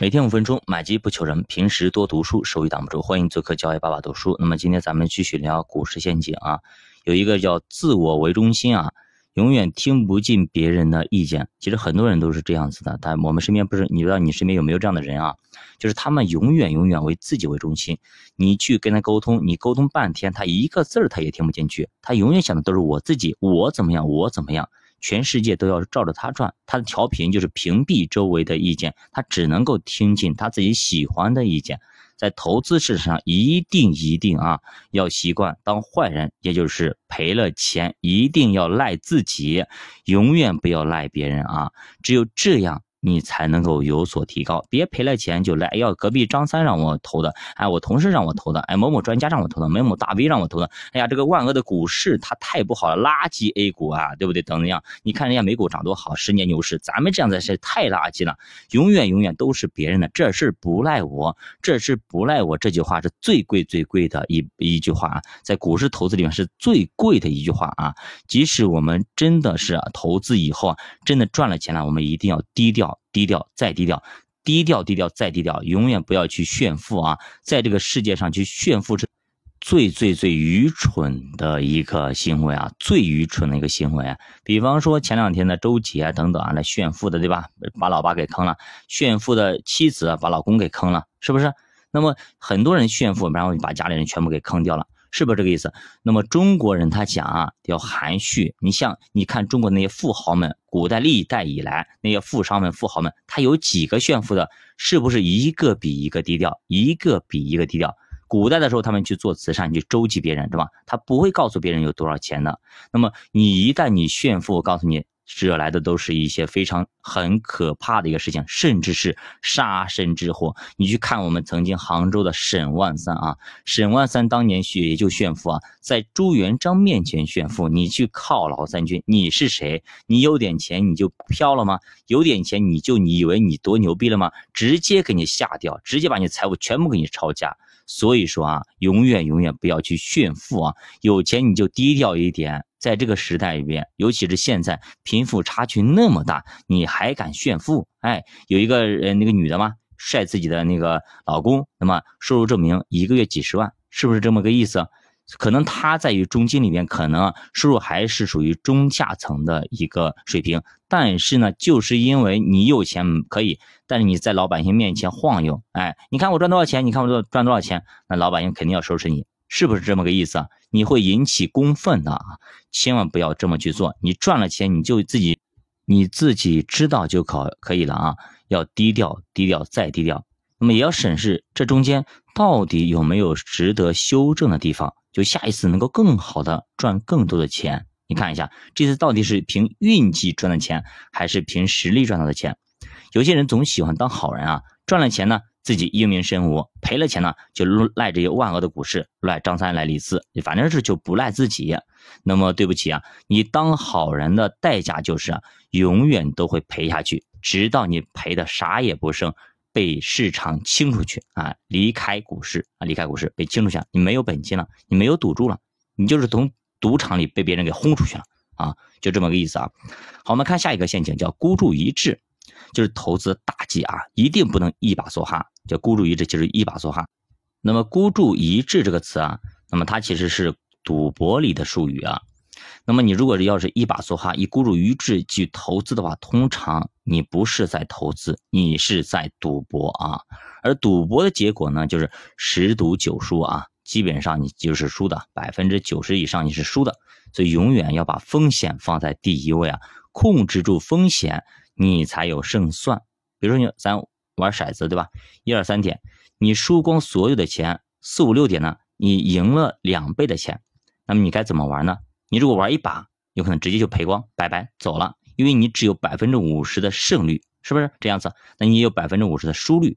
每天五分钟，买基不求人，平时多读书，收益挡不住。欢迎做客教育爸爸读书。那么今天咱们继续聊股市陷阱啊，有一个叫自我为中心啊，永远听不进别人的意见。其实很多人都是这样子的，但我们身边不是，你知道你身边有没有这样的人啊？就是他们永远永远为自己为中心，你去跟他沟通，你沟通半天，他一个字儿他也听不进去，他永远想的都是我自己，我怎么样，我怎么样。全世界都要照着他转，他的调频就是屏蔽周围的意见，他只能够听进他自己喜欢的意见。在投资市场上，一定一定啊，要习惯当坏人，也就是赔了钱一定要赖自己，永远不要赖别人啊，只有这样。你才能够有所提高，别赔了钱就来。哎呀，隔壁张三让我投的，哎，我同事让我投的，哎，某某专家让我投的，某某大 V 让我投的。哎呀，这个万恶的股市它太不好了，垃圾 A 股啊，对不对？等等样，你看人家美股涨多好，十年牛市，咱们这样子是太垃圾了，永远永远都是别人的，这事不赖我，这事不赖我。这句话是最贵最贵的一一句话啊，在股市投资里面是最贵的一句话啊。即使我们真的是投资以后啊，真的赚了钱了，我们一定要低调。低调再低调，低调低调再低调，永远不要去炫富啊！在这个世界上去炫富是最最最愚蠢的一个行为啊，最愚蠢的一个行为啊！比方说前两天的周杰等等啊，来炫富的对吧？把老爸给坑了，炫富的妻子把老公给坑了，是不是？那么很多人炫富，然后把家里人全部给坑掉了。是不是这个意思？那么中国人他讲啊，要含蓄。你像你看中国那些富豪们，古代历代以来那些富商们、富豪们，他有几个炫富的？是不是一个比一个低调，一个比一个低调？古代的时候，他们去做慈善，去周济别人，对吧？他不会告诉别人有多少钱的。那么你一旦你炫富，我告诉你。惹来的都是一些非常很可怕的一个事情，甚至是杀身之祸。你去看我们曾经杭州的沈万三啊，沈万三当年也就炫富啊，在朱元璋面前炫富。你去犒劳三军，你是谁？你有点钱你就飘了吗？有点钱你就你以为你多牛逼了吗？直接给你下掉，直接把你财物全部给你抄家。所以说啊，永远永远不要去炫富啊！有钱你就低调一点。在这个时代里边，尤其是现在贫富差距那么大，你还敢炫富？哎，有一个呃那个女的嘛，晒自己的那个老公，那么收入证明一个月几十万，是不是这么个意思？可能他在于中金里面，可能收入还是属于中下层的一个水平，但是呢，就是因为你有钱可以，但是你在老百姓面前晃悠，哎，你看我赚多少钱？你看我赚多少钱？那老百姓肯定要收拾你。是不是这么个意思啊？你会引起公愤的啊！千万不要这么去做。你赚了钱，你就自己你自己知道就可可以了啊！要低调，低调再低调。那么也要审视这中间到底有没有值得修正的地方，就下一次能够更好的赚更多的钱。你看一下，这次到底是凭运气赚的钱，还是凭实力赚到的钱？有些人总喜欢当好人啊，赚了钱呢。自己英明神武，赔了钱呢，就赖这些万恶的股市，赖张三，赖李四，反正是就不赖自己。那么对不起啊，你当好人的代价就是啊，永远都会赔下去，直到你赔的啥也不剩，被市场清出去啊，离开股市啊，离开股市被清出去，你没有本金了，你没有赌注了，你就是从赌场里被别人给轰出去了啊，就这么个意思啊。好，我们看下一个陷阱，叫孤注一掷。就是投资大忌啊，一定不能一把梭哈，叫孤注一掷，就是一把梭哈。那么孤注一掷这个词啊，那么它其实是赌博里的术语啊。那么你如果要是一把梭哈，以孤注一掷去投资的话，通常你不是在投资，你是在赌博啊。而赌博的结果呢，就是十赌九输啊，基本上你就是输的，百分之九十以上你是输的。所以永远要把风险放在第一位啊，控制住风险。你才有胜算。比如说，你咱玩骰子，对吧？一二三点，你输光所有的钱，四五六点呢，你赢了两倍的钱。那么你该怎么玩呢？你如果玩一把，有可能直接就赔光，拜拜走了，因为你只有百分之五十的胜率，是不是这样子？那你也有百分之五十的输率。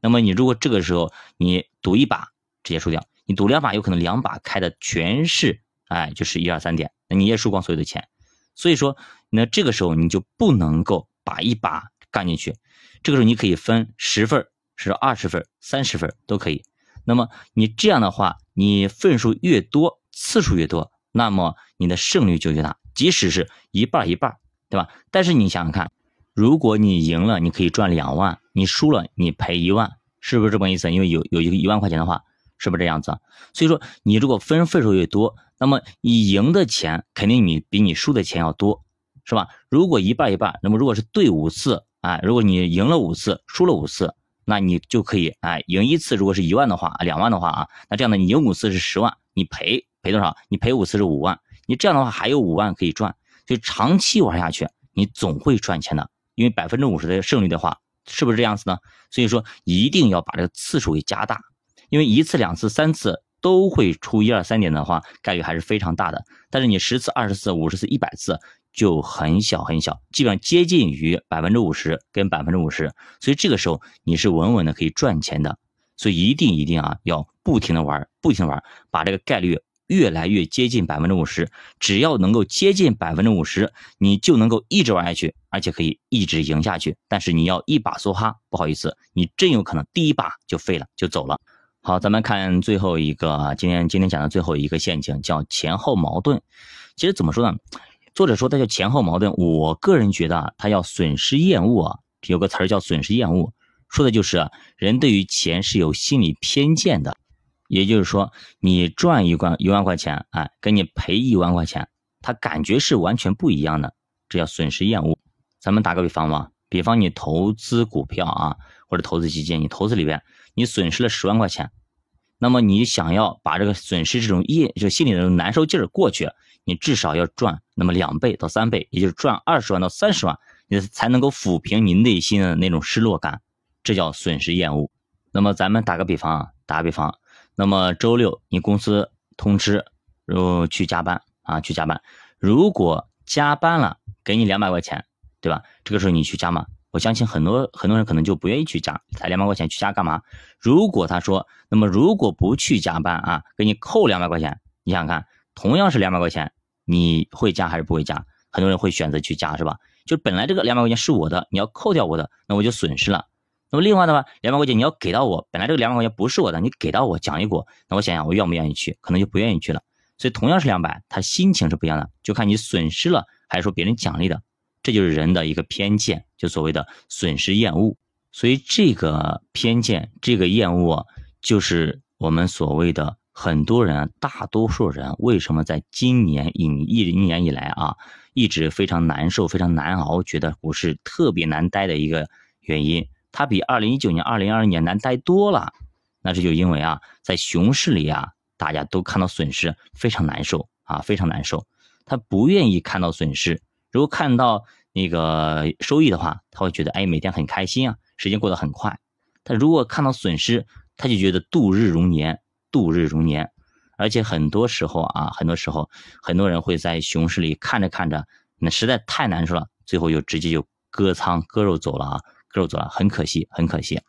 那么你如果这个时候你赌一把，直接输掉；你赌两把，有可能两把开的全是，哎，就是一二三点，那你也输光所有的钱。所以说，那这个时候你就不能够把一把干进去。这个时候你可以分十份是二十份三十份都可以。那么你这样的话，你份数越多，次数越多，那么你的胜率就越大。即使是一半一半，对吧？但是你想想看，如果你赢了，你可以赚两万；你输了，你赔一万，是不是这么意思？因为有有一个一万块钱的话，是不是这样子？所以说，你如果分份数越多，那么你赢的钱肯定你比你输的钱要多，是吧？如果一半一半，那么如果是对五次，哎，如果你赢了五次，输了五次，那你就可以，哎，赢一次如果是一万的话，两万的话啊，那这样的你赢五次是十万，你赔赔多少？你赔五次是五万，你这样的话还有五万可以赚，就长期玩下去，你总会赚钱的。因为百分之五十的胜率的话，是不是这样子呢？所以说一定要把这个次数给加大，因为一次、两次、三次都会出一二三点的话，概率还是非常大的。但是你十次、二十次、五十次、一百次就很小很小，基本上接近于百分之五十跟百分之五十，所以这个时候你是稳稳的可以赚钱的。所以一定一定啊，要不停的玩，不停的玩，把这个概率。越来越接近百分之五十，只要能够接近百分之五十，你就能够一直玩下去，而且可以一直赢下去。但是你要一把梭哈，不好意思，你真有可能第一把就废了，就走了。好，咱们看最后一个，今天今天讲的最后一个陷阱叫前后矛盾。其实怎么说呢？作者说它叫前后矛盾，我个人觉得啊，它要损失厌恶啊，有个词儿叫损失厌恶，说的就是人对于钱是有心理偏见的。也就是说，你赚一万一万块钱，哎，跟你赔一万块钱，他感觉是完全不一样的，这叫损失厌恶。咱们打个比方吧，比方你投资股票啊，或者投资基金，你投资里边你损失了十万块钱，那么你想要把这个损失这种厌，就心里的难受劲儿过去，你至少要赚那么两倍到三倍，也就是赚二十万到三十万，你才能够抚平你内心的那种失落感，这叫损失厌恶。那么咱们打个比方啊，打个比方。那么周六你公司通知，然后去加班啊，去加班。如果加班了，给你两百块钱，对吧？这个时候你去加吗？我相信很多很多人可能就不愿意去加，才两百块钱去加干嘛？如果他说，那么如果不去加班啊，给你扣两百块钱，你想想看，同样是两百块钱，你会加还是不会加？很多人会选择去加，是吧？就本来这个两百块钱是我的，你要扣掉我的，那我就损失了。那么另外的话，两百块钱你要给到我，本来这个两百块钱不是我的，你给到我奖励我，那我想想我愿不愿意去，可能就不愿意去了。所以同样是两百，他心情是不一样的，就看你损失了还是说别人奖励的，这就是人的一个偏见，就所谓的损失厌恶。所以这个偏见，这个厌恶，就是我们所谓的很多人，大多数人为什么在今年一一年以来啊，一直非常难受、非常难熬，觉得股市特别难待的一个原因。它比二零一九年、二零二零年难待多了，那这就因为啊，在熊市里啊，大家都看到损失，非常难受啊，非常难受。他不愿意看到损失，如果看到那个收益的话，他会觉得哎，每天很开心啊，时间过得很快。他如果看到损失，他就觉得度日如年，度日如年。而且很多时候啊，很多时候，很多人会在熊市里看着看着，那实在太难受了，最后就直接就割仓割肉走了啊。割肉走了，很可惜，很可惜。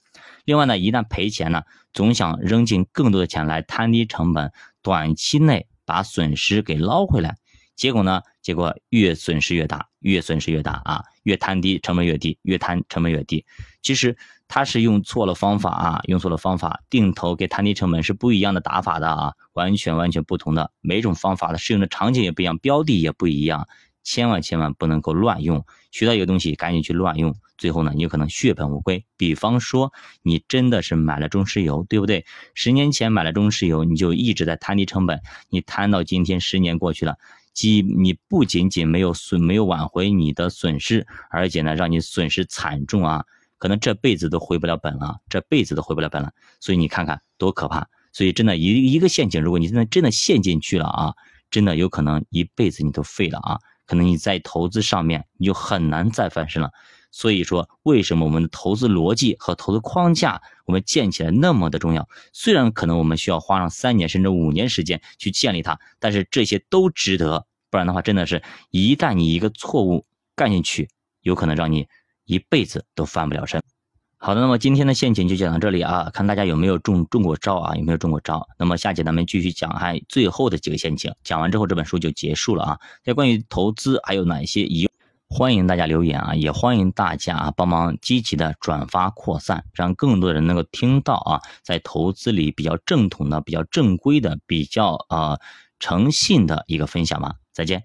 另外呢，一旦赔钱呢，总想扔进更多的钱来摊低成本，短期内把损失给捞回来。结果呢，结果越损失越大，越损失越大啊，越摊低成本越低，越摊成本越低。其实他是用错了方法啊，用错了方法，定投给摊低成本是不一样的打法的啊，完全完全不同的。每种方法的适用的场景也不一样，标的也不一样。千万千万不能够乱用，学到一个东西赶紧去乱用，最后呢，你有可能血本无归。比方说，你真的是买了中石油，对不对？十年前买了中石油，你就一直在摊低成本，你摊到今天，十年过去了，即你不仅仅没有损，没有挽回你的损失，而且呢，让你损失惨重啊，可能这辈子都回不了本了，这辈子都回不了本了。所以你看看多可怕！所以真的，一一个陷阱，如果你真的真的陷进去了啊，真的有可能一辈子你都废了啊。可能你在投资上面你就很难再翻身了，所以说为什么我们的投资逻辑和投资框架我们建起来那么的重要？虽然可能我们需要花上三年甚至五年时间去建立它，但是这些都值得。不然的话，真的是一旦你一个错误干进去，有可能让你一辈子都翻不了身。好的，那么今天的陷阱就讲到这里啊，看大家有没有中中过招啊，有没有中过招？那么下节咱们继续讲还最后的几个陷阱，讲完之后这本书就结束了啊。在关于投资还有哪些疑，欢迎大家留言啊，也欢迎大家啊帮忙积极的转发扩散，让更多人能够听到啊，在投资里比较正统的、比较正规的、比较啊诚信的一个分享吧。再见。